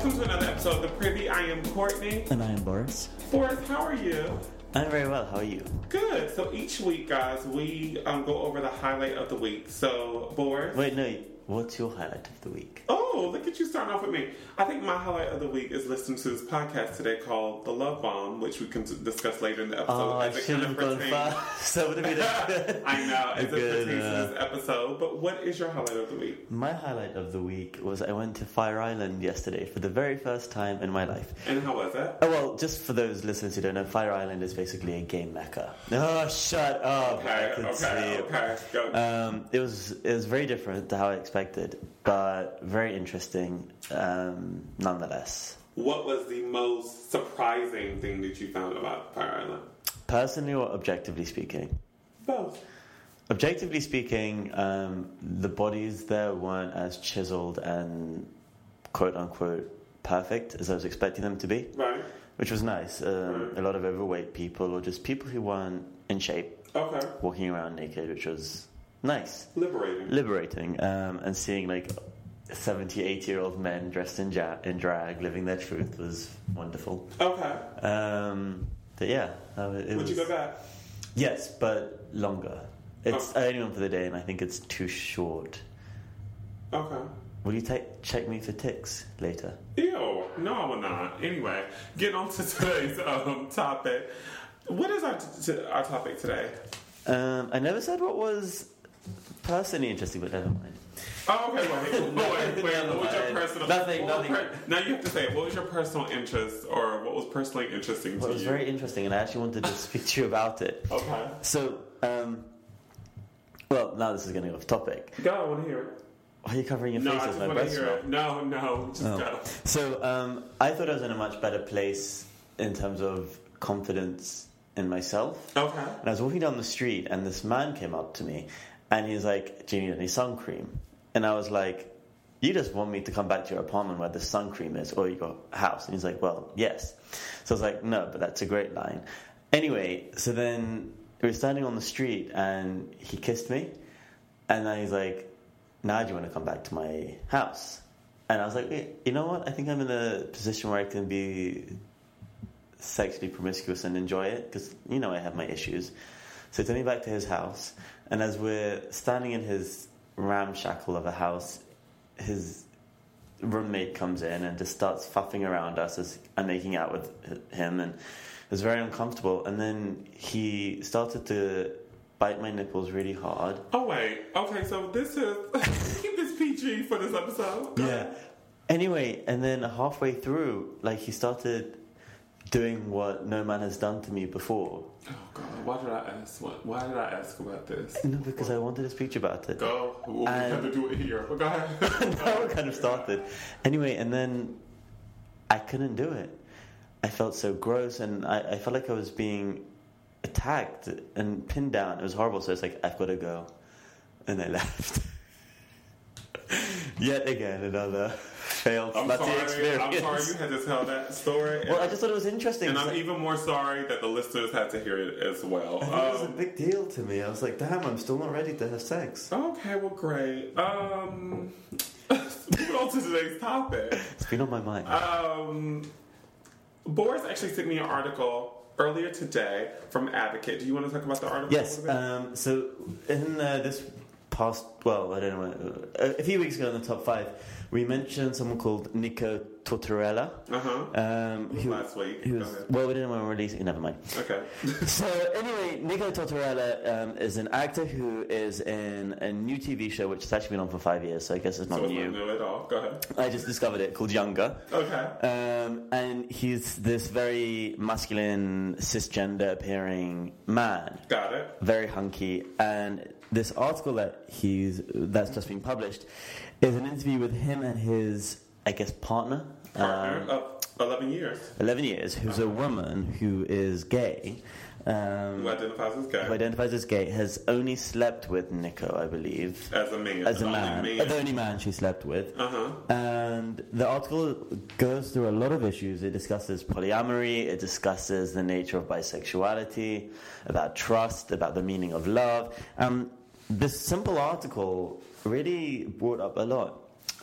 Welcome to another episode of The Privy. I am Courtney. And I am Boris. Boris, how are you? I'm very well. How are you? Good. So each week, guys, we um, go over the highlight of the week. So, Boris. Wait, no. What's your highlight of the week? Oh, look at you starting off with me. I think my highlight of the week is listening to this podcast today called The Love Bomb, which we can discuss later in the episode. Oh, I as it should have gone fast. that would have been I know, as it Good, pertains uh, to this episode. But what is your highlight of the week? My highlight of the week was I went to Fire Island yesterday for the very first time in my life. And how was it? Oh, well, just for those listeners who don't know, Fire Island is basically a game mecca. Oh, shut up! Okay, I can okay, okay. Go. Um, it was it was very different to how I expected, but very interesting um, nonetheless. what was the most surprising thing that you found about Fire Island? Personally or objectively speaking? Both. Objectively speaking, um, the bodies there weren't as chiseled and quote unquote perfect as I was expecting them to be, Right. which was nice. Um, Right. A lot of overweight people or just people who weren't in shape Okay. walking around naked, which was nice, Liberating. liberating, um, and seeing like 70, 80 year old men dressed in, ja- in drag living their truth was wonderful. Okay. Um, but yeah, uh, Would was, you go back? Yes, but longer. It's I only went for the day, and I think it's too short. Okay. Will you take check me for ticks later? Ew. No, I will not. Anyway, getting on to today's um, topic. What is our, t- t- our topic today? Um, I never said what was personally interesting, but never mind. Oh, okay, wait. wait, wait, wait. What was your personal... Nothing, nothing. now you have to say, what was your personal interest or what was personally interesting Well, to you? it was very interesting, and I actually wanted to speak to you about it. Okay. So, um, well, now this is getting off topic. Go, I want to hear it. Why are you covering your No, face I just my want to hear it. No, no, just Oh. go. So um, I thought I was in a much better place in terms of confidence in myself. Okay. And I was walking down the street, and this man came up to me, and he's like, "Do you need any sun cream?" And I was like, "You just want me to come back to your apartment where the sun cream is, or your house?" And he's like, "Well, yes." So I was like, "No, but that's a great line." Anyway, so then we were standing on the street, and he kissed me, and then he's like, "Now do you want to come back to my house?" And I was like, "Eh, "You know what? I think I'm in a position where I can be sexually promiscuous and enjoy it because you know I have my issues. So he took me back to his house, and as we're standing in his ramshackle of a house, his roommate comes in and just starts fuffing around us as I'm making out with him, and it was very uncomfortable. And then he started to bite my nipples really hard. Oh, wait. Okay, so this is... keep this PG for this episode. Yeah. Anyway, and then halfway through, like he started doing what no man has done to me before. Oh, God. Why did I ask? What, why did I ask about this? No, because I wanted to speak about it. Go. Well, we And- have to do it here. But go ahead. now it kind of started. Anyway, and then I couldn't do it. I felt so gross, and I, I felt like I was being attacked and pinned down. It was horrible. So it's like I've got to go, and I left. Yet again, another failed I'm slutty sorry. experience. I'm sorry you had to tell that story. Well, I just thought it was interesting. and I'm even more sorry that the listeners had to hear it as well. Thought it was a Um, big deal to me. I was like, damn, I'm still not ready to have sex. okay, well, great. Um, moving on to today's topic. It's been on my mind. Um, Boris actually sent me an article earlier today from Advocate. Do you want to talk about the article? Yes. Um, so in uh, this past, well, I don't know, uh, a few weeks ago in the top five, we mentioned someone called Nico Tortorella. uh-huh. Um, who, Last week. who was, well, we didn't want to release it. Never mind. Okay. So anyway, Nico Tortorella um, is an actor who is in a new TV show which has actually been on for five years. So I guess it's not so it's new. not new at all. Go ahead. I just discovered it called Younger. Okay. Um, and he's this very masculine, cisgender appearing man, Got it. very hunky. And this article that he's that's just been published is an interview with him and his, I guess, partner, Partner um, of 11 years. eleven years, who's a woman who is gay. Um, Who identifies as gay. who identifies as gay, has only slept with Nico, I believe, as a man. as a man, man. the only man she slept with. Uh-huh. And the article goes through a lot of issues. It discusses polyamory, it discusses the nature of bisexuality, about trust, about the meaning of love. Um, this simple article really brought up a lot.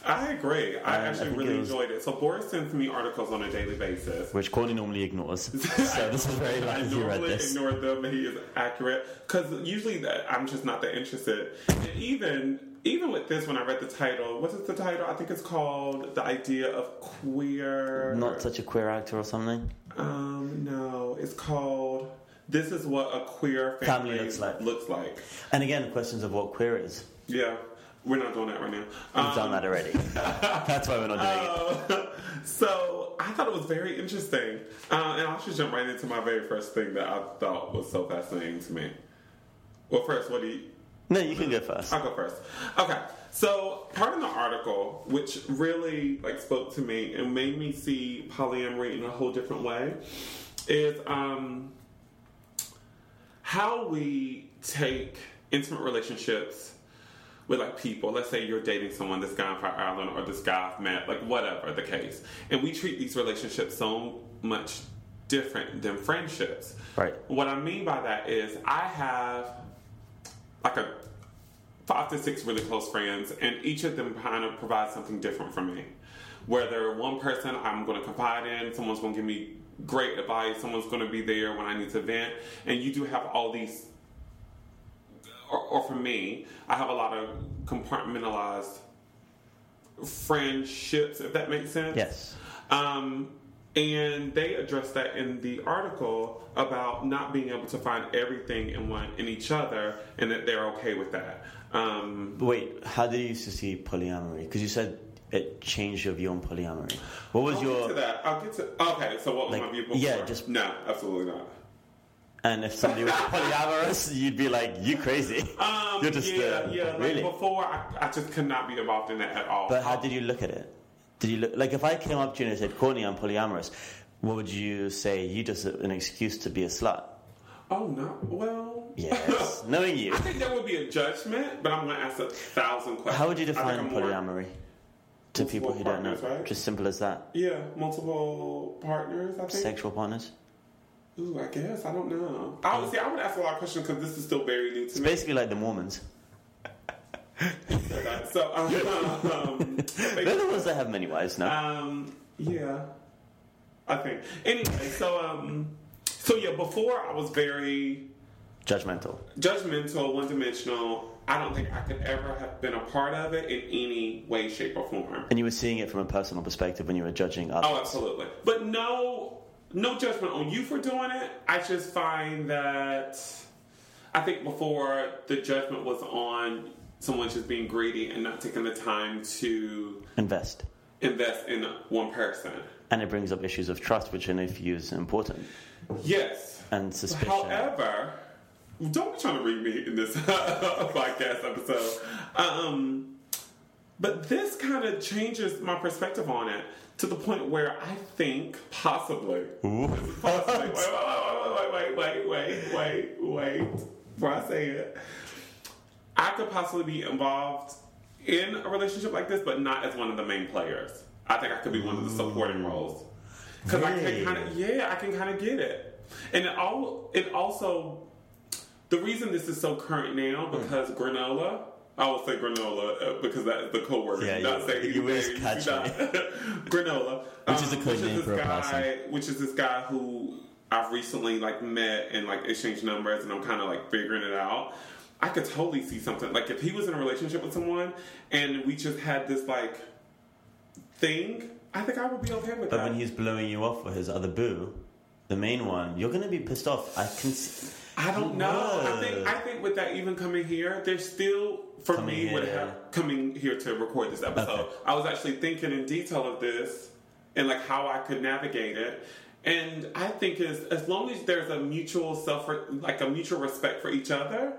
I agree. I Um, actually think really it was- enjoyed it. So Boris sends me articles on a daily basis. which Courtney normally ignores. so this is very I lucky read normally this. ignore them, but he is accurate because usually that I'm just not that interested. And even even with this, when I read the title, what is the title? I think it's called "The Idea of Queer." Not such a queer actor or something. Um, no, it's called "This is What a Queer Family, Family Looks Like. Looks like. And again, questions of what queer is. Yeah, we're not doing that right now. We've Um, done that already. That's why we're not doing it. Uh, so I thought it was very interesting, uh, and I'll just jump right into my very first thing that I thought was so fascinating to me. Well, first, what do you? No, you can go first. I'll go first. Okay, so part of the article, which really like spoke to me and made me see polyamory in a whole different way, is um, how we take intimate relationships with like people. Let's say you're dating someone, this guy on Fire Island or this guy I've met, like whatever the case, and we treat these relationships so much different than friendships. Right. What I mean by that is I have like a five to six really close friends, and each of them kind of provides something different for me. Whether one person I'm going to confide in, someone's going to give me great advice, someone's going to be there when I need to vent, and you do have all these. Or, or for me, I have a lot of compartmentalized friendships, if that makes sense. Yes. Um, and they address that in the article about not being able to find everything in one in each other, and that they're okay with that. Um, wait, how did you used to see polyamory? Because you said it changed your view on polyamory. What was I'll your get to that. I'll get to. Okay, so what was Like, my view before? yeah, just- no, absolutely not. and if somebody was polyamorous, you'd be like, "You crazy? Um, You're just yeah, uh, yeah. Like really." before, I, I just could not be involved in that at all. But how did you look at it? Did you look like if I came up to you and I said, "Courtney, I'm polyamorous," what would you say? You just an excuse to be a slut? Oh no. Well. Yes, knowing you. I think there would be a judgment, but I'm going to ask a thousand questions. How would you define I'm more- polyamory to people who don't know? right? Just simple as that. Yeah, multiple partners. I think. Sexual partners. Ooh, I guess I don't know. I would see. I would ask a lot of questions because this is still very new It's to me. basically like the Mormons. So, um, They're the ones that have many wives now. um, yeah, I think. Anyway, so um, so yeah, before I was very Judgmental. judgmental, one dimensional. I don't think I could ever have been a part of it in any way, shape, or form. And you were seeing it from a personal perspective when you were judging others. Oh, absolutely. But no, no judgment on you for doing it. I just find that I think before the judgment was on someone just being greedy and not taking the time to Invest. invest in one person. And it brings up issues of trust, which I know for you is important. Yes. And suspicion. However, don't be trying to read me in this podcast episode. Um, but this kind of changes my perspective on it to the point where I think possibly. possibly wait, wait, wait, wait, wait, wait, wait, wait. Before I say it, I could possibly be involved in a relationship like this, but not as one of the main players. I think I could be one of the supporting roles because I can kind of yeah, I can kind of get it, and it all it also the reason this is so current now because granola. I will say granola uh, because that is the code word. Yeah, not you- say you anything. always You catch not- granola, Um, Which is a code name this for a guy. Which is this guy who I've recently like met and like exchanged numbers, and I'm kind of like figuring it out. I could totally see something like if he was in a relationship with someone and we just had this like thing. I think I would be okay with But that. when he's blowing you off for his other boo, the main one, you're going to be pissed off. I can. I don't know. I think I think with that even coming here, there's still for Coming me would have coming here to record this episode. Okay. I was actually thinking in detail of this and like how I could navigate it. And I think is as long as there's a mutual self like a mutual respect for each other,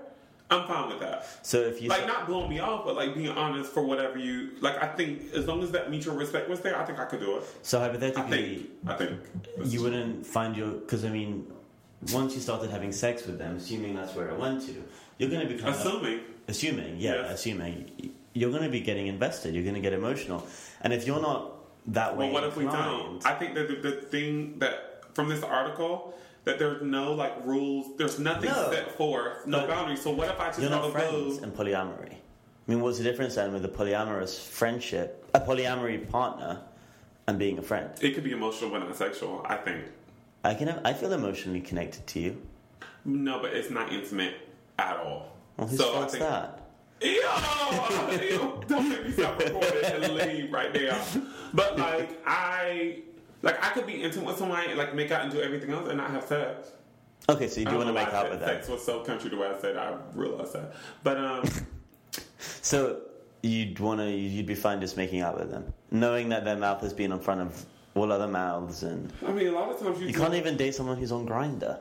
I'm fine with that. so if you Like not blowing me off, but like being honest for whatever you like. I think as long as that mutual respect was there, I think I could do it. so I hypothetically, think. I think you wouldn't find your because I mean, once you started having sex with them, assuming that's where it went to, you're going to become assuming. assuming, yeah, Yes. assuming you're going to be getting invested. You're going to get emotional, and if you're not that way, Well, what if we don't? I think that the, the thing that from this article that there's no like rules, there's nothing No. set forth, no boundaries. So what if I just You're have not a friends boo? in polyamory. I mean, what's the difference then with a polyamorous friendship, a polyamory partner, and being a friend? It could be emotional but not sexual, I think. I can, I feel emotionally connected to you. No, but it's not intimate at all. Well, whose so I fault's think that? Yo, ew, don't make me stop recording and leave right now. But like I, like I could be intimate with somebody and like make out and do everything else and not have sex. Okay, so you do want to make out said with them. Sex was so country the way I said. it, I realized that. But um, So you'd want to, you'd be fine just making out with them, knowing that their mouth has been in front of all other mouths, and I mean, a lot of times you, you can't even date someone who's on Grindr.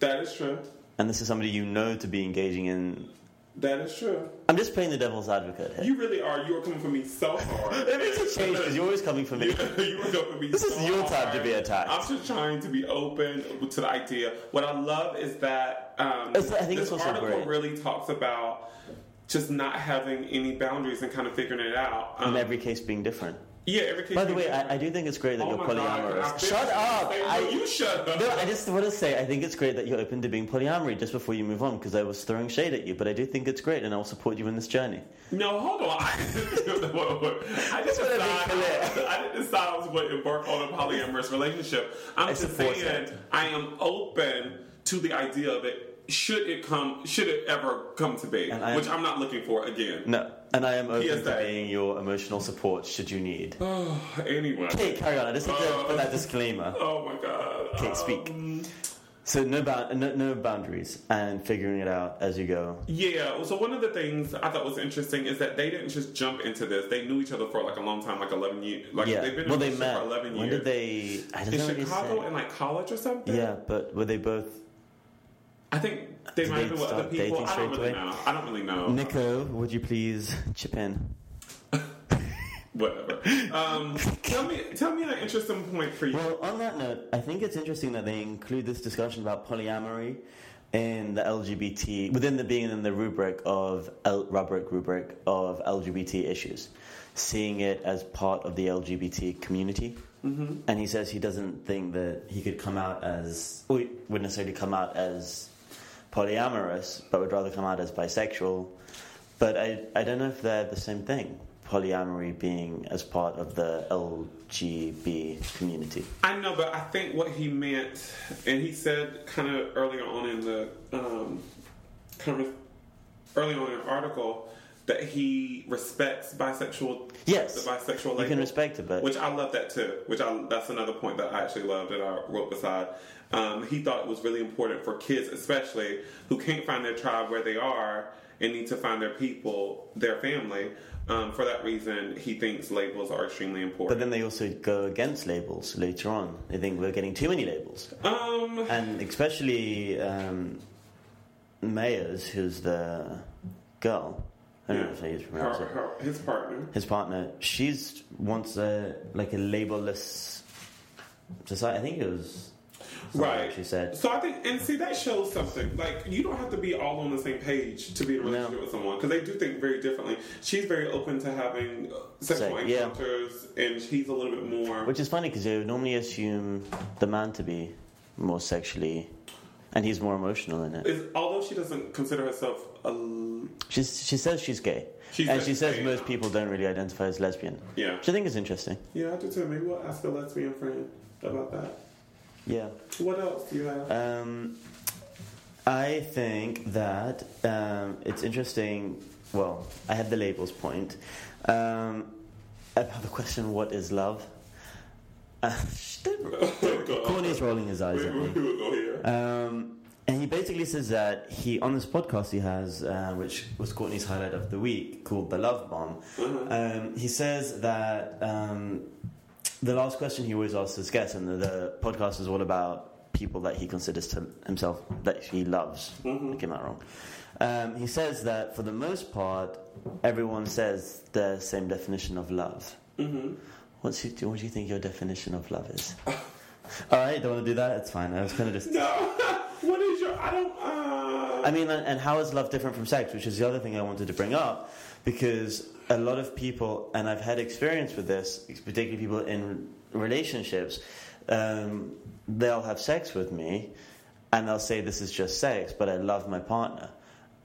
That is true. And this is somebody you know to be engaging in. That is true. I'm just playing the devil's advocate here. You really are. You are coming for me so hard. it makes a change because you're always coming for me. You, you were coming for me. This is so your time to be attacked. I'm just trying to be open to the idea. What I love is that um, It's- I think this article great. really talks about just not having any boundaries and kind of figuring it out. Um, In every case being different. Yeah, every case. By the way. I, I do think it's great that Oh you're polyamorous. Shut up! Hey, no, I, you shut up. no, I just want to say I think it's great that you're open to being polyamory just before you move on because I was throwing shade at you, but I do think it's great and I'll support you in this journey. No, hold on. I, I just wanna be decide, clear. I didn't decide I was going to embark on a polyamorous relationship. I'm I just saying that. I am open to the idea of it. Should it come? Should it ever come to be? Am- Which I'm not looking for again. No, and I am open to PSA. being your emotional support should you need. Oh, anyway. Okay, carry on. I just have to Uh, put that disclaimer. Oh my god. Okay, speak. Um, So no, bou- no, no boundaries and figuring it out as you go. Yeah, so one of the things I thought was interesting is that they didn't just jump into this. They knew each other for like a long time, like 11 years. Like yeah. they've been well, they met. for 11 when years. When did they? I don't in know Chicago in like college or something? Yeah, but were they both? I think they Did might they have been with other people. dating I don't straight really away? know. I don't really know. Nico, would you please chip in? Whatever. Um, tell me, tell me an interesting point for you. Well, on that note, I think it's interesting that they include this discussion about polyamory in the LGBT within the being in the rubric of L, rubric rubric of LGBT issues, seeing it as part of the LGBT community. Mm-hmm. And he says he doesn't think that he could come out as or wouldn't necessarily come out as polyamorous, but would rather come out as bisexual. But I I don't know if they're the same thing. Polyamory being as part of the LGB community. I know, but I think what he meant, and he said kind of earlier on in the um, kind of early on in the article that he respects bisexual. Yes. the bisexual. You can respect it, but which I love that too. Which I that's another point that I actually loved that I wrote beside. Um, he thought it was really important for kids, especially who can't find their tribe where they are and need to find their people, their family. Um, for that reason, he thinks labels are extremely important. But then they also go against labels later on. They think we're getting too many labels. um, And especially um, Meyers, who's the girl, I don't know if I use her, her, his partner. His partner, she's wants a like a labelless society. I think it was Right. She said. So I think, and see, that shows something. Like, you don't have to be all on the same page to be in a relationship No. with someone because they do think very differently. She's very open to having uh, sexual Sex, yeah. encounters, and he's a little bit more. Which is funny because you normally assume the man to be more sexually, and he's more emotional in it. is, although she doesn't consider herself a. She's, she says she's gay, She and she says most people don't really identify as lesbian, Yeah. which I think is interesting. Yeah, I do too. Maybe we'll ask a lesbian friend about that. Yeah. What else do you have? Um, I think that um, it's interesting. Well, I had the labels point. Um, I have a question. What is love? Uh, Courtney's rolling his eyes at me. we will go here. Um, and he basically says that he on this podcast he has, uh, which was Courtney's highlight of the week, called the Love Bomb. Um, he says that um, the last question he always asks his guests, and the, the podcast is all about people that he considers to himself that he loves. I came out wrong. Um, he says that for the most part, everyone says the same definition of love. Mm-hmm. What's your, what do you think your definition of love is? All right, don't want to do that. It's fine. I was kind of just No, what is your? I don't. Uh, I mean, and how is love different from sex? Which is the other thing I wanted to bring up, because a lot of people, and I've had experience with this, particularly people in relationships, um, they'll have sex with me, and they'll say this is just sex, but I love my partner,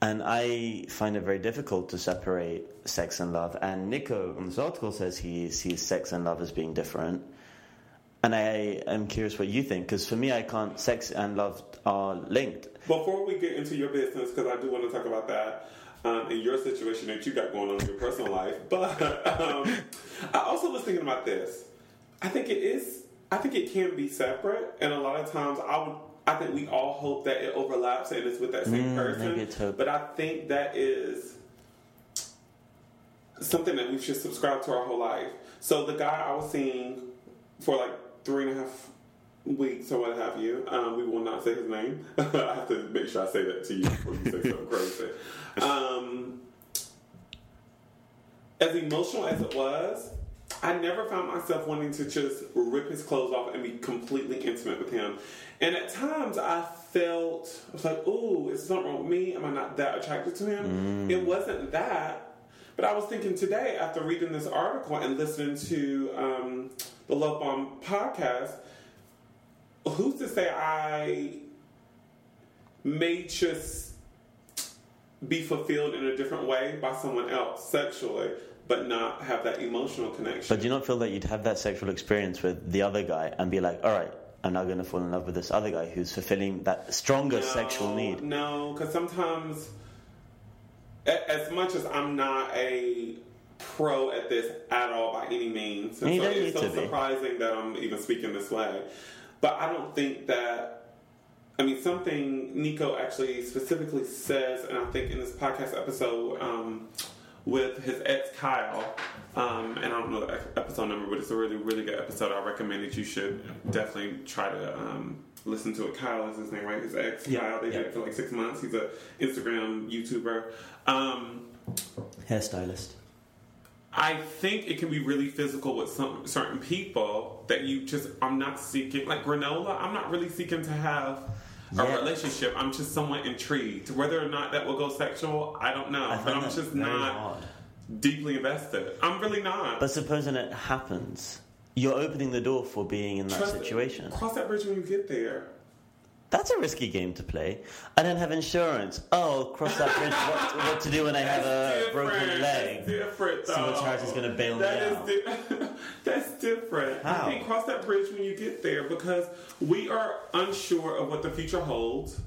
And I find it very difficult to separate sex and love. And Nico in this article says he sees sex and love as being different. And I am curious what you think, because for me, I can't. Sex and love are linked. Before we get into your business, because I do want to talk about that um, in your situation that you got going on in your personal life, but um, I also was thinking about this. I think it is. I think it can be separate, and a lot of times I would. I think we all hope that it overlaps and it's with that same Mm, person. But I think that is something that we should subscribe to our whole life. So the guy I was seeing for like three and a half weeks or what have you, um, we will not say his name. I have to make sure I say that to you before you say something crazy. Um, as emotional as it was, I never found myself wanting to just rip his clothes off and be completely intimate with him. And at times I felt, I was like, ooh, is something wrong with me? Am I not that attracted to him? It wasn't that. But I was thinking today, after reading this article and listening to um, the Love Bomb podcast, who's to say I may just be fulfilled in a different way by someone else sexually, but not have that emotional connection. But do you not feel that you'd have that sexual experience with the other guy and be like, all right, I'm now going to fall in love with this other guy who's fulfilling that stronger sexual need? No, because sometimes, as much as I'm not a pro at this at all by any means, and so it's so to be. surprising that I'm even speaking this way. But I don't think that. I mean, something Nico actually specifically says, and I think in this podcast episode um, with his ex Kyle, um, and I don't know the episode number, but it's a really, really good episode. I recommend that you should definitely try to um, listen to it. Kyle is his name, right? His ex Yeah, Kyle. They yeah. did it for like six months. He's a Instagram YouTuber. Um, Hairstylist. I think it can be really physical with some certain people that you just I'm not seeking like granola. I'm not really seeking to have a Yeah. relationship. I'm just somewhat intrigued. Whether or not that will go sexual, I don't know. I but I'm just not hard. deeply invested. I'm really not. But supposing it happens, you're opening the door for being in that Trust- situation. Cross that bridge when you get there. That's a risky game to play. I don't have insurance. Oh, cross that bridge. What, what to do when I have a broken leg? That's different. So the though. charity's gonna bail me That is out. di- that's different. How? You cross that bridge when you get there because we are unsure of what the future holds.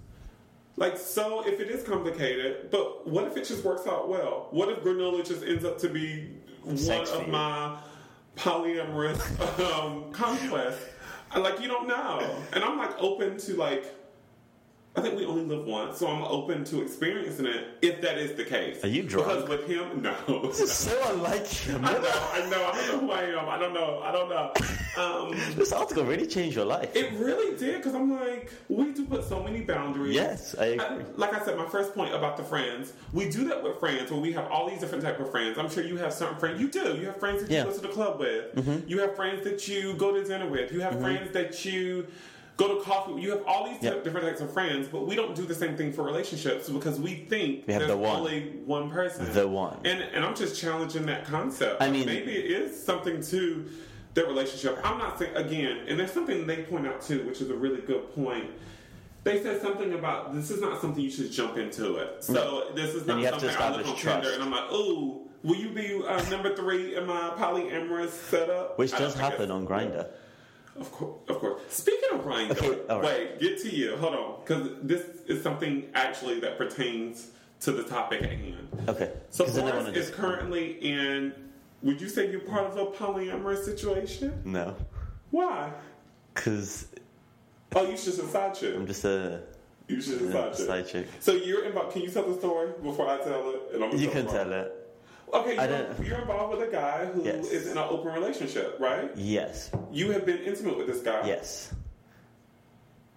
Like, so if it is complicated, but what if it just works out well? What if granola just ends up to be Sex one of my polyamorous um, conquests? Like, you don't know. And I'm like open to like, I think we only live once, so I'm open to experiencing it if that is the case. Are you drunk? Because with him, no. This is so unlike him. I know, I know, I don't know who I am. I don't know, I don't know. Um, This article really changed your life. it really did because I'm like, we do put so many boundaries. Yes, I agree. like I said, my first point about the friends, we do that with friends where we have all these different type of friends. I'm sure you have certain friends. You do. You have friends that Yeah. you go to the club with. Mm-hmm. You have friends that you go to dinner with. You have friends that you go to coffee. You have all these type- different types of friends, but we don't do the same thing for relationships because we think We have there's the one. only one person. The one. And and I'm just challenging that concept. I mean- maybe it is something to their relationship. I'm not saying again, and there's something they point out too, which is a really good point. They said something about this is not something you should jump into it. So this is not you have to something I look on establish Tinder trust. and I'm like, ooh, will you be uh, number three in my polyamorous setup? Which does happen on Grindr. Of course, of course. Speaking of Ryan, Okay, right. wait, get to you. Hold on, because this is something actually that pertains to the topic at hand. Okay. So Boris is just- currently in. Would you say you're part of a polyamorous situation? No. Why? Because Oh, you should a side chick. I'm just a You should a a side chick. side chick. So you're involved. Can you tell the story before I tell it? And I'm You can tell it. Okay, you're, you're involved with a guy who is Yes. in an open relationship, right? Yes. You have been intimate with this guy. Yes.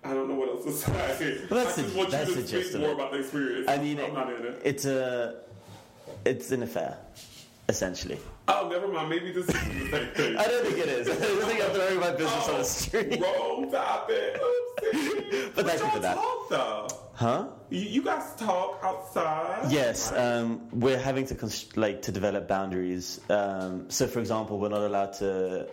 I don't know what else to say. Well, that's I just the- want that's you to speak more about the experience. I mean, I'm not in it. it's a, it's an affair, essentially. Oh, never mind. Maybe this is the same thing. I don't think it is. I don't think I'm throwing my business on the oh, street. Wrong topic. Oopsie. But thank you for that. Talk though. Huh? You, you guys talk outside. Yes, um, we're having to const- like to develop boundaries. Um, so, for example, we're not allowed to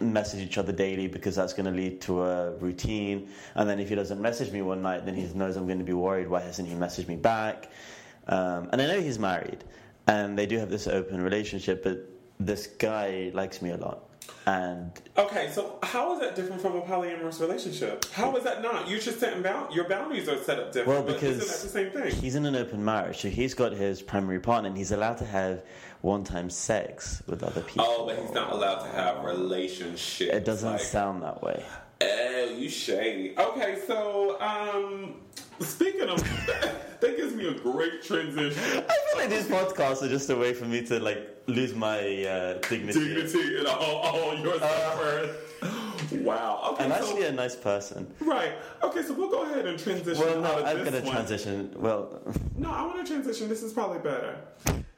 message each other daily because that's going to lead to a routine. And then if he doesn't message me one night, then he knows I'm going to be worried. Why hasn't he messaged me back? Um, and I know he's married, and they do have this open relationship, but this guy likes me a lot. And Okay, so how is that different from a polyamorous relationship? How is that not? You're just setting bound. Your boundaries are set up different. well, because isn't that the same thing? he's in an open marriage, so he's got his primary partner, and he's allowed to have one-time sex with other people. Oh, but he's not allowed to have relationships. It doesn't like, sound that way. Oh, you shady. Okay, so um, speaking of that gives me a great transition. I feel like these podcasts are just a way for me to like lose my uh, dignity. Dignity and all, all your first. Wow. Okay. I'm so, actually a nice person. right. Okay, so we'll go ahead and transition. Well, no, I'm going to transition. Well, No, I want to transition. This is probably better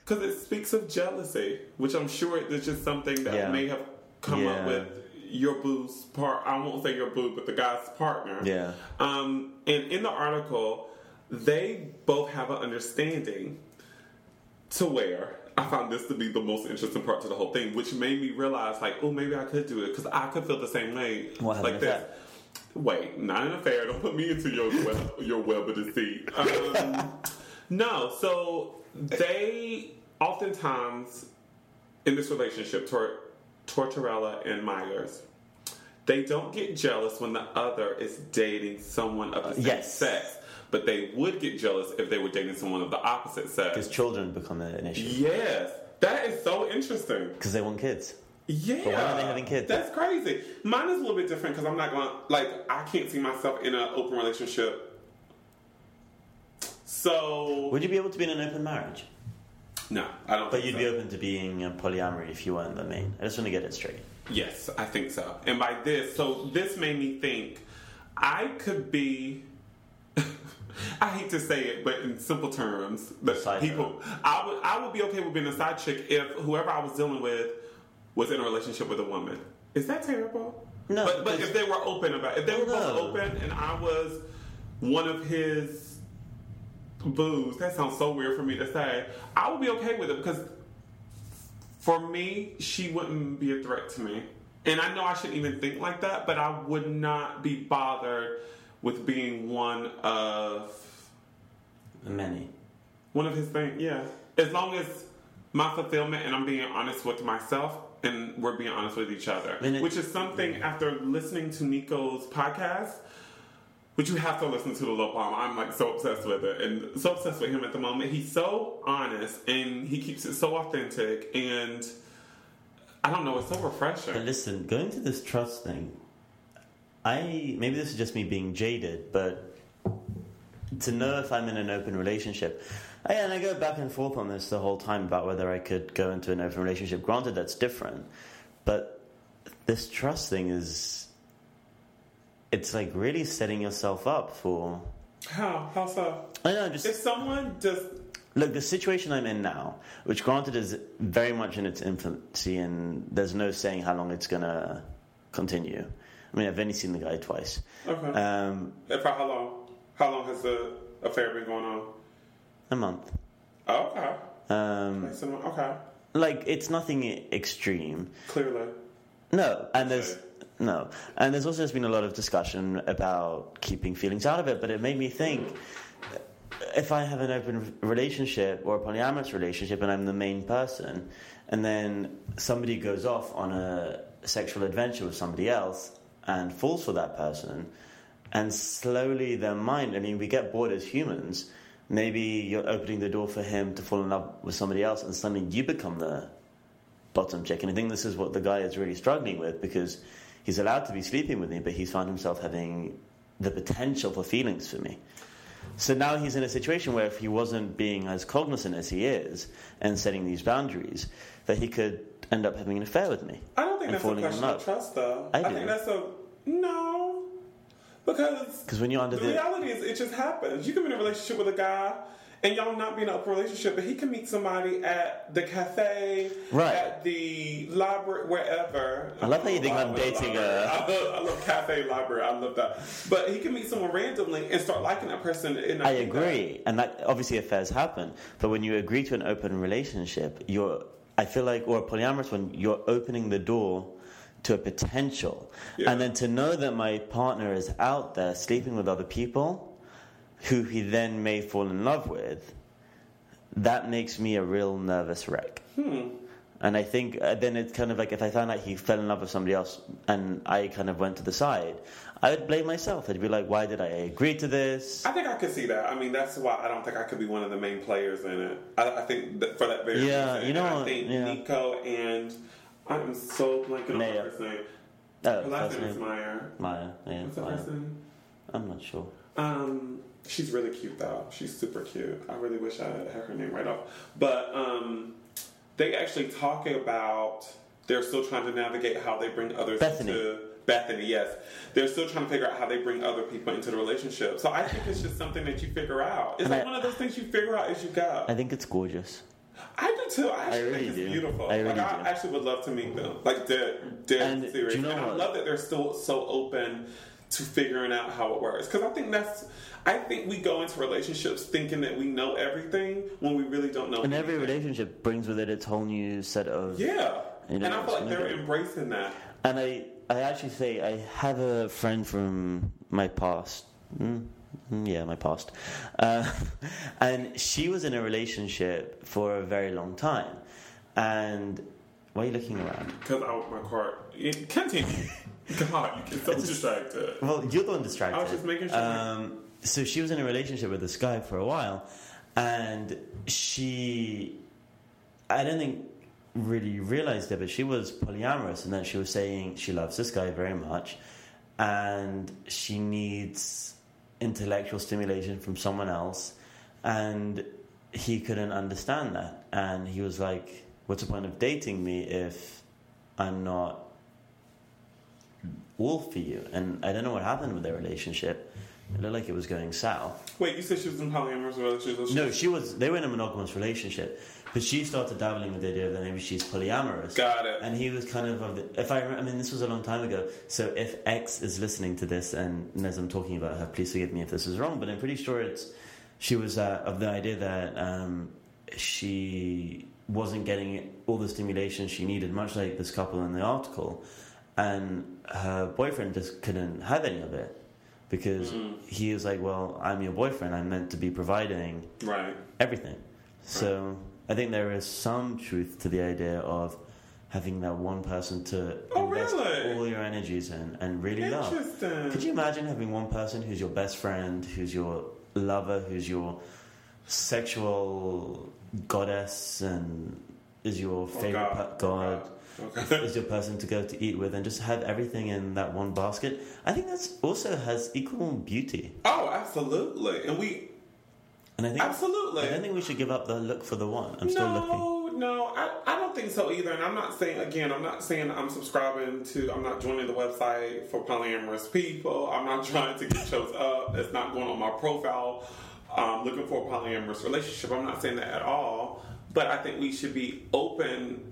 because it speaks of jealousy, which I'm sure is just something that Yeah. may have come up with your boo's part. I won't say your boo, but the guy's partner. Yeah. Um, and in the article, they both have an understanding to where I found this to be the most interesting part to the whole thing, which made me realize, like, oh, maybe I could do it because I could feel the same way. What, like this. affair? Wait, not an affair. Don't put me into your web, your web of deceit. Um, no, so they oftentimes in this relationship, Tor- Tortorella and Meyers, they don't get jealous when the other is dating someone of the same yes. sex, but they would get jealous if they were dating someone of the opposite sex. because children become an issue Yes, that is so interesting. because they want kids. Yeah. But why are they having kids? That's crazy. Mine is a little bit different because I'm not going to, like, I can't see myself in an open relationship. So, Would you be able to be in an open marriage? No, I don't But you'd so. be open to being a polyamory if you weren't the main. I just want to get it straight. Yes, I think so. And by this, so this made me think I could be. I hate to say it, but in simple terms, that Side people, I would, I would be okay with being a side chick if whoever I was dealing with was in a relationship with a woman. Is that terrible? No, but, but if they were open about, if they were both No. open, and I was one of his boos, that sounds so weird for me to say. I would be okay with it because for me, she wouldn't be a threat to me. And I know I shouldn't even think like that, but I would not be bothered with being one of Many. one of his things. Yeah, as long as my fulfillment and I'm being honest with myself and we're being honest with each other, it- which is something after listening to Nico's podcast. Which you have to listen to the Love Bomb. I'm like so obsessed with it and so obsessed with him at the moment. He's so honest and he keeps it so authentic and I don't know, it's so refreshing. But listen, going to this trust thing, I maybe this is just me being jaded, but to know if I'm in an open relationship, I, and I go back and forth on this the whole time about whether I could go into an open relationship. Granted, that's different, but this trust thing is. It's like really setting yourself up for. How? How so? I know, just If someone just Look, the situation I'm in now, which granted is very much in its infancy, and there's no saying how long it's gonna continue. I mean, I've only seen the guy twice. okay. Um, And for how long? How long has the affair been going on? a month. Oh, okay. Um, and- Okay. like it's nothing extreme. Clearly. No, and there's Okay. No, and there's also just been a lot of discussion about keeping feelings out of it. But it made me think: if I have an open relationship or a polyamorous relationship, and I'm the main person, and then somebody goes off on a sexual adventure with somebody else and falls for that person, and slowly their mind. I mean, we get bored as humans. Maybe you're opening the door for him to fall in love with somebody else, and suddenly you become the bottom chick. And I think this is what the guy is really struggling with because he's allowed to be sleeping with me, but he's found himself having the potential for feelings for me. So now he's in a situation where if he wasn't being as cognizant as he is and setting these boundaries, that he could end up having an affair with me. I don't think that's a question of trust, though. I do. think that's a no, because Because when you're under the the reality is it just happens. You can be in a relationship with a guy. And y'all not be in an open relationship, but he can meet somebody at the cafe, Right. at the library, wherever. I love how you think I'm dating library. a- I love, I love cafe, library. I love that. But he can meet someone randomly and start liking that person. And I that- agree, and that obviously affairs happen. But when you agree to an open relationship, you're I feel like, or a polyamorous one, you're opening the door to a potential, Yeah. and then to know that my partner is out there sleeping with other people, who he then may fall in love with. that makes me a real nervous wreck. Hmm. And I think uh, then it's kind of like if I found out he fell in love with somebody else and I kind of went to the side, I would blame myself. I'd be like, why did I agree to this? I think I could see that. I mean, that's why I don't think I could be one of the main players in it. I, I think that for that very Yeah, reason. you know And I think yeah. Nico and I'm so blanking on her first name. Oh, Her last name is. Meyer. Maya. Yeah, What's her Maya. first name? I'm not sure. Um, she's really cute though. She's super cute. I really wish I had her name right off. But um, they actually talk about they're still trying to navigate how they bring others Bethany. into Bethany. Yes, they're still trying to figure out how they bring other people into the relationship. So I think it's just something that you figure out. It's And like I- one of those things you figure out as you go. I think it's gorgeous. I do too. I actually really think it's do. beautiful. I really like I actually would love to meet them. Like dead, dead And serious. you know and I love that they're still so open to figuring out how it works. Because I think that's. I think we go into relationships thinking that we know everything when we really don't know. And every relationship brings with it its whole new set of. Yeah, You know, and I feel like they're embracing that. And I, I actually say I have a friend from my past. Mm, mm, yeah, my past. Uh, and she was in a relationship for a very long time. And why are you looking around? Because I my car. It, continue. God, you get so distracted. Well, you're the one distracted. I was just making sure. Um, so she was in a relationship with this guy for a while, and she, I don't think really realized it, but she was polyamorous, and then she was saying she loves this guy very much, and she needs intellectual stimulation from someone else, and he couldn't understand that, and he was like, "What's the point of dating me if I'm not?" All for you. And I don't know what happened with their relationship. It looked like it was going south. Wait, you said she was in polyamorous relationship? No, she was. They were in a monogamous relationship, but she started dabbling with the idea that maybe she's polyamorous. Got it. And he was kind of of the. If I, remember, I mean, this was a long time ago. So if X is listening to this and as I'm talking about her, please forgive me if this is wrong. But I'm pretty sure it's. She was uh, of the idea that um, she wasn't getting all the stimulation she needed, much like this couple in the article, and her boyfriend just couldn't have any of it because Mm. he was like, "Well, I'm your boyfriend. I'm meant to be providing Right. everything." So I think there is some truth to the idea of having that one person to Oh, invest really? all your energies in and really love. Could you imagine having one person who's your best friend, who's your lover, who's your sexual goddess, and is your Oh, favorite God. Oh, god? Okay. is your person to go to eat with and just have everything in that one basket. I think that's also has equal beauty. Oh, absolutely. And we And I think absolutely. I don't think we should give up the look for the one. I'm still looking. no, no, I, I don't think so either. And I'm not saying again, I'm not saying I'm subscribing to I'm not joining the website for polyamorous people. I'm not trying to get shows up. It's not going on my profile. Um, looking for a polyamorous relationship. I'm not saying that at all. But I think we should be open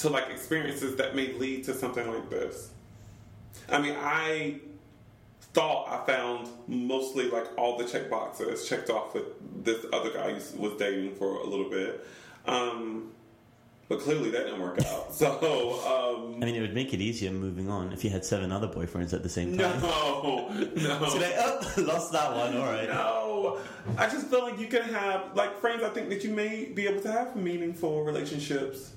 to like experiences that may lead to something like this. I mean, I thought I found mostly like all the check boxes checked off with this other guy was dating for a little bit. Um, but clearly that didn't work out. So, um, I mean, it would make it easier moving on if you had seven other boyfriends at the same time. no, no. So like, oh, lost that one. All right. No, I just feel like you can have like friends. I think that you may be able to have meaningful relationships,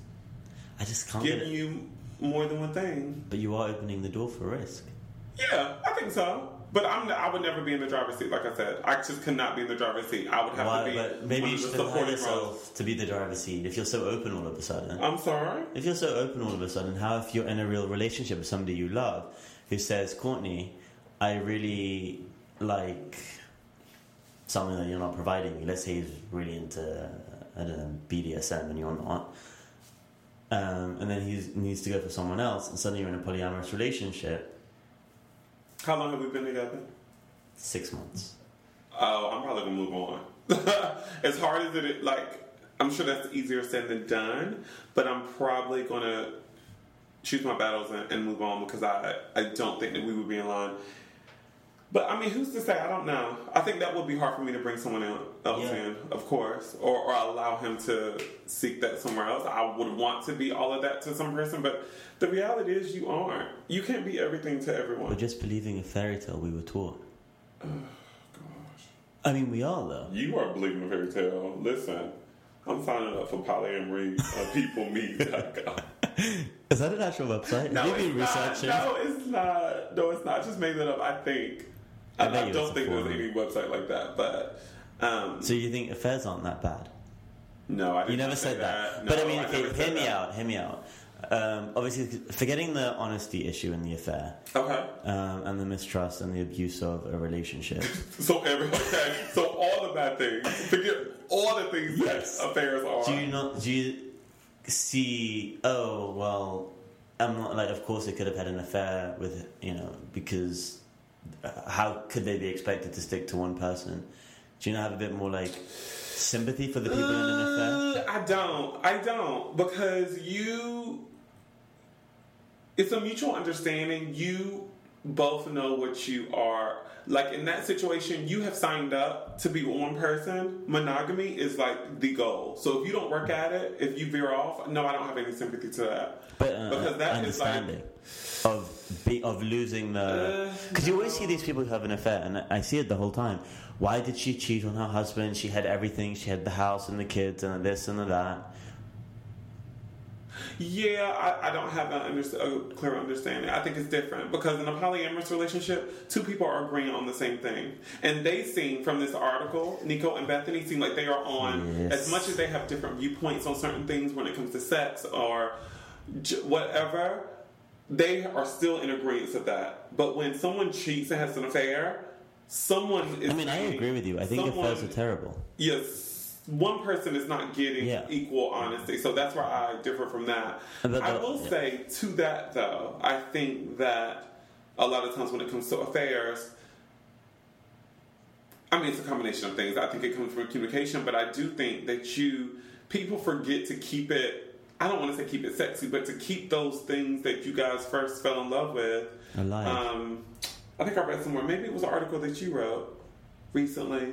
I just can't giving you more than one thing. But you are opening the door for risk. Yeah, I think so. But I'm, I would never be in the driver's seat. Like I said, I just could not be in the driver's seat. I would have Why? to be But maybe you should allow roles. yourself to be the driver's seat if you're so open all of a sudden. I'm sorry. If you're so open all of a sudden, how if you're in a real relationship with somebody you love who says, Courtney, I really like something that you're not providing me. Let's say he's really into, I don't know, BDSM and you're not. Um, and then he needs to go for someone else, and suddenly you're in a polyamorous relationship, How long have we been together? six months. Oh, I'm probably gonna move on. as hard as it like, I'm sure that's easier said than done. But I'm probably gonna choose my battles and, and move on because I I don't think that we would be in line. But I mean, who's to say? I don't know. I think that would be hard for me to bring someone else Yeah. in, of course, or, or allow him to seek that somewhere else. I would want to be all of that to some person, but the reality is you aren't. You can't be everything to everyone. We're just believing a fairy tale we were taught. Gosh. I mean, we are though. You are believing a fairy tale. Listen, I'm signing up for polyamory uh, people meet. Is that an actual website? no, Have you been not. No, it's not. No, it's not. I just made that up. I think. I I, I don't think there's any website like that, but. Um, So you think affairs aren't that bad? no, I didn't You never said that. No, but I mean, okay, never hear me that. out, hear me out. Um, obviously, forgetting the honesty issue in the affair Okay. um, and the mistrust and the abuse of a relationship. So every okay, so all the bad things. Forget all the things Yes. that affairs are. do you not? Do you see? Oh well, I'm not like. Of course, they could have had an affair with you know because how could they be expected to stick to one person? Do you not have a bit more like sympathy for the people in an affair? Uh, I don't. I don't because you. It's a mutual understanding. You both know what you are. Like in that situation, you have signed up to be one person. Monogamy is like the goal. So if you don't work at it, if you veer off, no, I don't have any sympathy to that. But uh, Because that is like- understanding of be, of losing the Uh, because you always see these people who have an affair, and I see it the whole time. Why did she cheat on her husband? She had everything. She had the house and the kids and this and the that. Yeah, I, I don't have a, under, a clear understanding. I think it's different because in a polyamorous relationship, two people are agreeing on the same thing, and they seem from this article, Nico and Bethany seem like they are on Yes. as much as they have different viewpoints on certain things when it comes to sex or j- whatever. They are still in agreement of that. But when someone cheats and has an affair, someone is. I mean, I agree with you. I think someone- affairs are terrible. yes, one person is not getting Yeah. equal honesty. So that's where I differ from that. But I will yeah. say to that though, I think that a lot of times when it comes to affairs, I mean, it's a combination of things. I think it comes from communication, but I do think that you people forget to keep it. I don't want to say keep it sexy, but to keep those things that you guys first fell in love with. Alive. Um, I think I read somewhere. Maybe it was an article that you wrote recently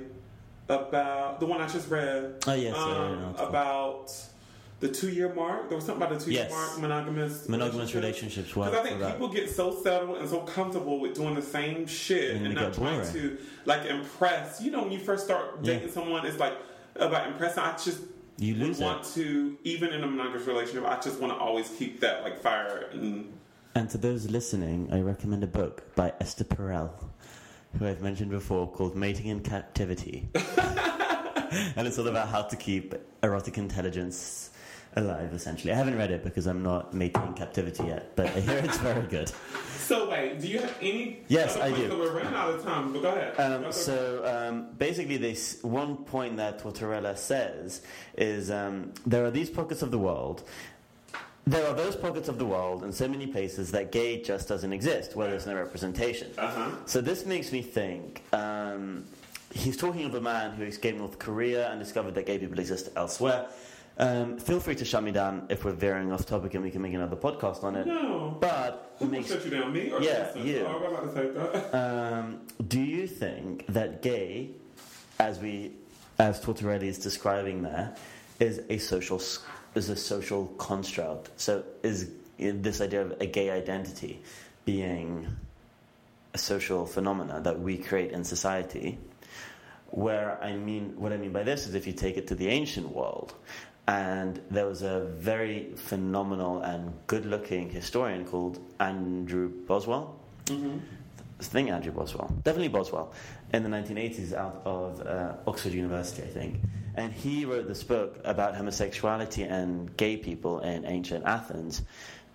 about the one I just read. Oh, yes, I read an um, article. about the two-year mark. There was something about the two-year Yes. mark monogamous Monogamous relationships Because I think that. people get so settled and so comfortable with doing the same shit And and, not trying to like impress. You know, when you first start Yeah. dating someone, it's like about impressing. I just You lose want it. to, even in a monogamous relationship, I just want to always keep that like fire and. And to those listening, I recommend a book by Esther Perel, who I've mentioned before, called Mating in Captivity. and it's all about how to keep erotic intelligence alive, essentially. I haven't read it because I'm not mating in captivity yet, but I hear it's very good. So wait, do you have any? Yes, I do. that We're running out of time, but go ahead. Um, ahead. so um, basically, this one point that Tortorella says is um, there are these pockets of the world. There are those pockets of the world in so many places that gay just doesn't exist, where there's no representation. Uh-huh. So this makes me think. Um, he's talking of a man who escaped North Korea and discovered that gay people exist elsewhere. Um, feel free to shut me down if we're veering off topic and we can make another podcast on it. no. But Who makes shut you down? Me or Yeah, you. Oh, I was about to say that. um, do you think that gay, as we, as Tortorelli is describing there, is a social is a social construct? So is this idea of a gay identity being a social phenomena that we create in society? Where I mean, what I mean by this is if you take it to the ancient world, and there was a very phenomenal and good-looking historian called Andrew Boswell. Mm-hmm. I think Andrew Boswell, definitely Boswell, in the 1980s out of uh, Oxford University, I think. And he wrote this book about homosexuality and gay people in ancient Athens.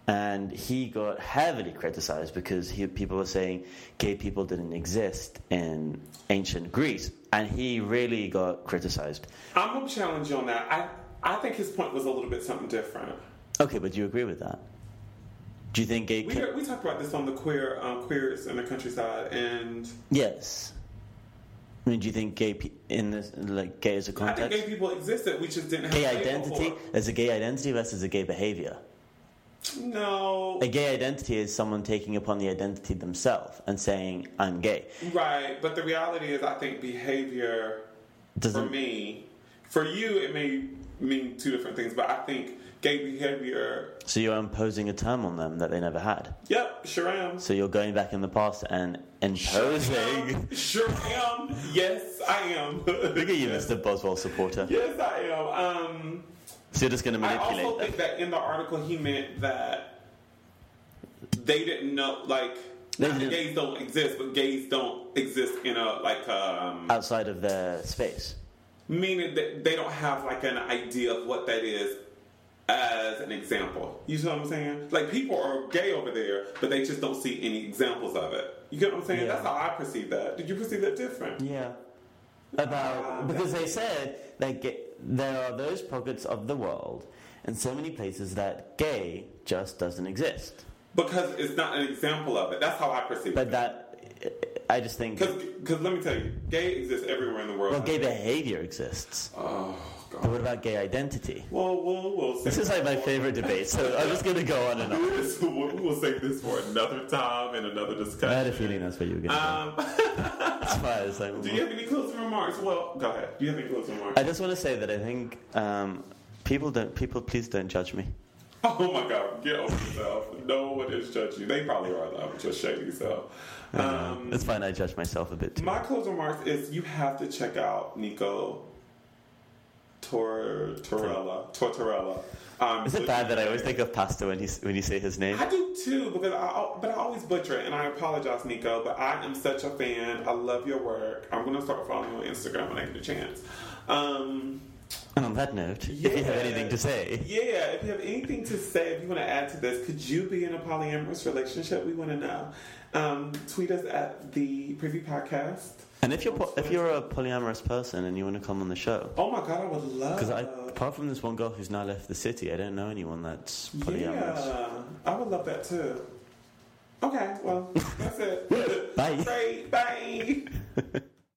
And he got heavily criticized because he, people were saying gay people didn't exist in ancient Greece. And he really got criticized. I'm gonna challenge you on that. I I think his point was a little bit something different. Okay, but do you agree with that? Do you think gay? We we talked about this on the queer um, queers in the countryside, and yes. I mean, do you think gay pe- in this like gay as a context? I think gay people existed. We just didn't have gay identity for it. there's a gay identity versus a gay behavior No, a gay identity is someone taking upon the identity themselves and saying i'm gay right. But the reality is, I think behavior for doesn't me, for you, it may mean two different things. But I think gay behavior. So you're imposing a term on them that they never had. Yep, sure am. So you're going back in the past and imposing. Sure am. Yes, I am. Look at you, Mr. Boswell supporter. Yes, I am. Um, So you're just going to manipulate. I also them. think that in the article he meant that they didn't know, like, They not didn't- gays don't exist, but gays don't exist in a like um, outside of their space. meaning that they don't have like an idea of what that is as an example. You see what I'm saying? Like people are gay over there, but they just don't see any examples of it. You get what I'm saying? Yeah. That's how I perceive that. Did you perceive that different? Yeah. Ah, About because they said that ga there are those pockets of the world and so many places that gay just doesn't exist. Because it's not an example of it. That's how I perceive But it. But that I just think Because let me tell you, gay exists everywhere in the world. well, gay behavior exists. Oh But what about gay identity? Well, we'll, we'll This is like my favorite debate, so I'm just going to go on and on. We'll, we'll save this for another time and another discussion. I had a feeling that's where you were going to. Um, That's why like, do you have any closing remarks? Well, go ahead. Do you have any closing remarks? I just want to say that I think um, people don't. People, please don't judge me. Oh my God, get over yourself. No one is judging you. They probably are though, just shady yourself. Um, it's fine. I judge myself a bit too. my closing remarks is you have to check out Nico Tor Torella. Tortorella. Um, Is it bad that I always think of pasta when you when you say his name? I do too, because I, but I always butcher it, and I apologize, Nico. But I am such a fan. I love your work. I'm gonna start following you on Instagram when I get a chance. Um, And on that note, if you have anything to say, yeah, if you have anything to say, if you want to add to this, could you be in a polyamorous relationship? We want to know. Um, tweet us at the Preview Podcast. And if you're po- if you're a polyamorous person and you want to come on the show, Oh my God, I would love. because I apart from this one girl who's now left the city, I don't know anyone that's polyamorous. yeah, I would love that too. Okay, well, that's it. Bye. Great, bye.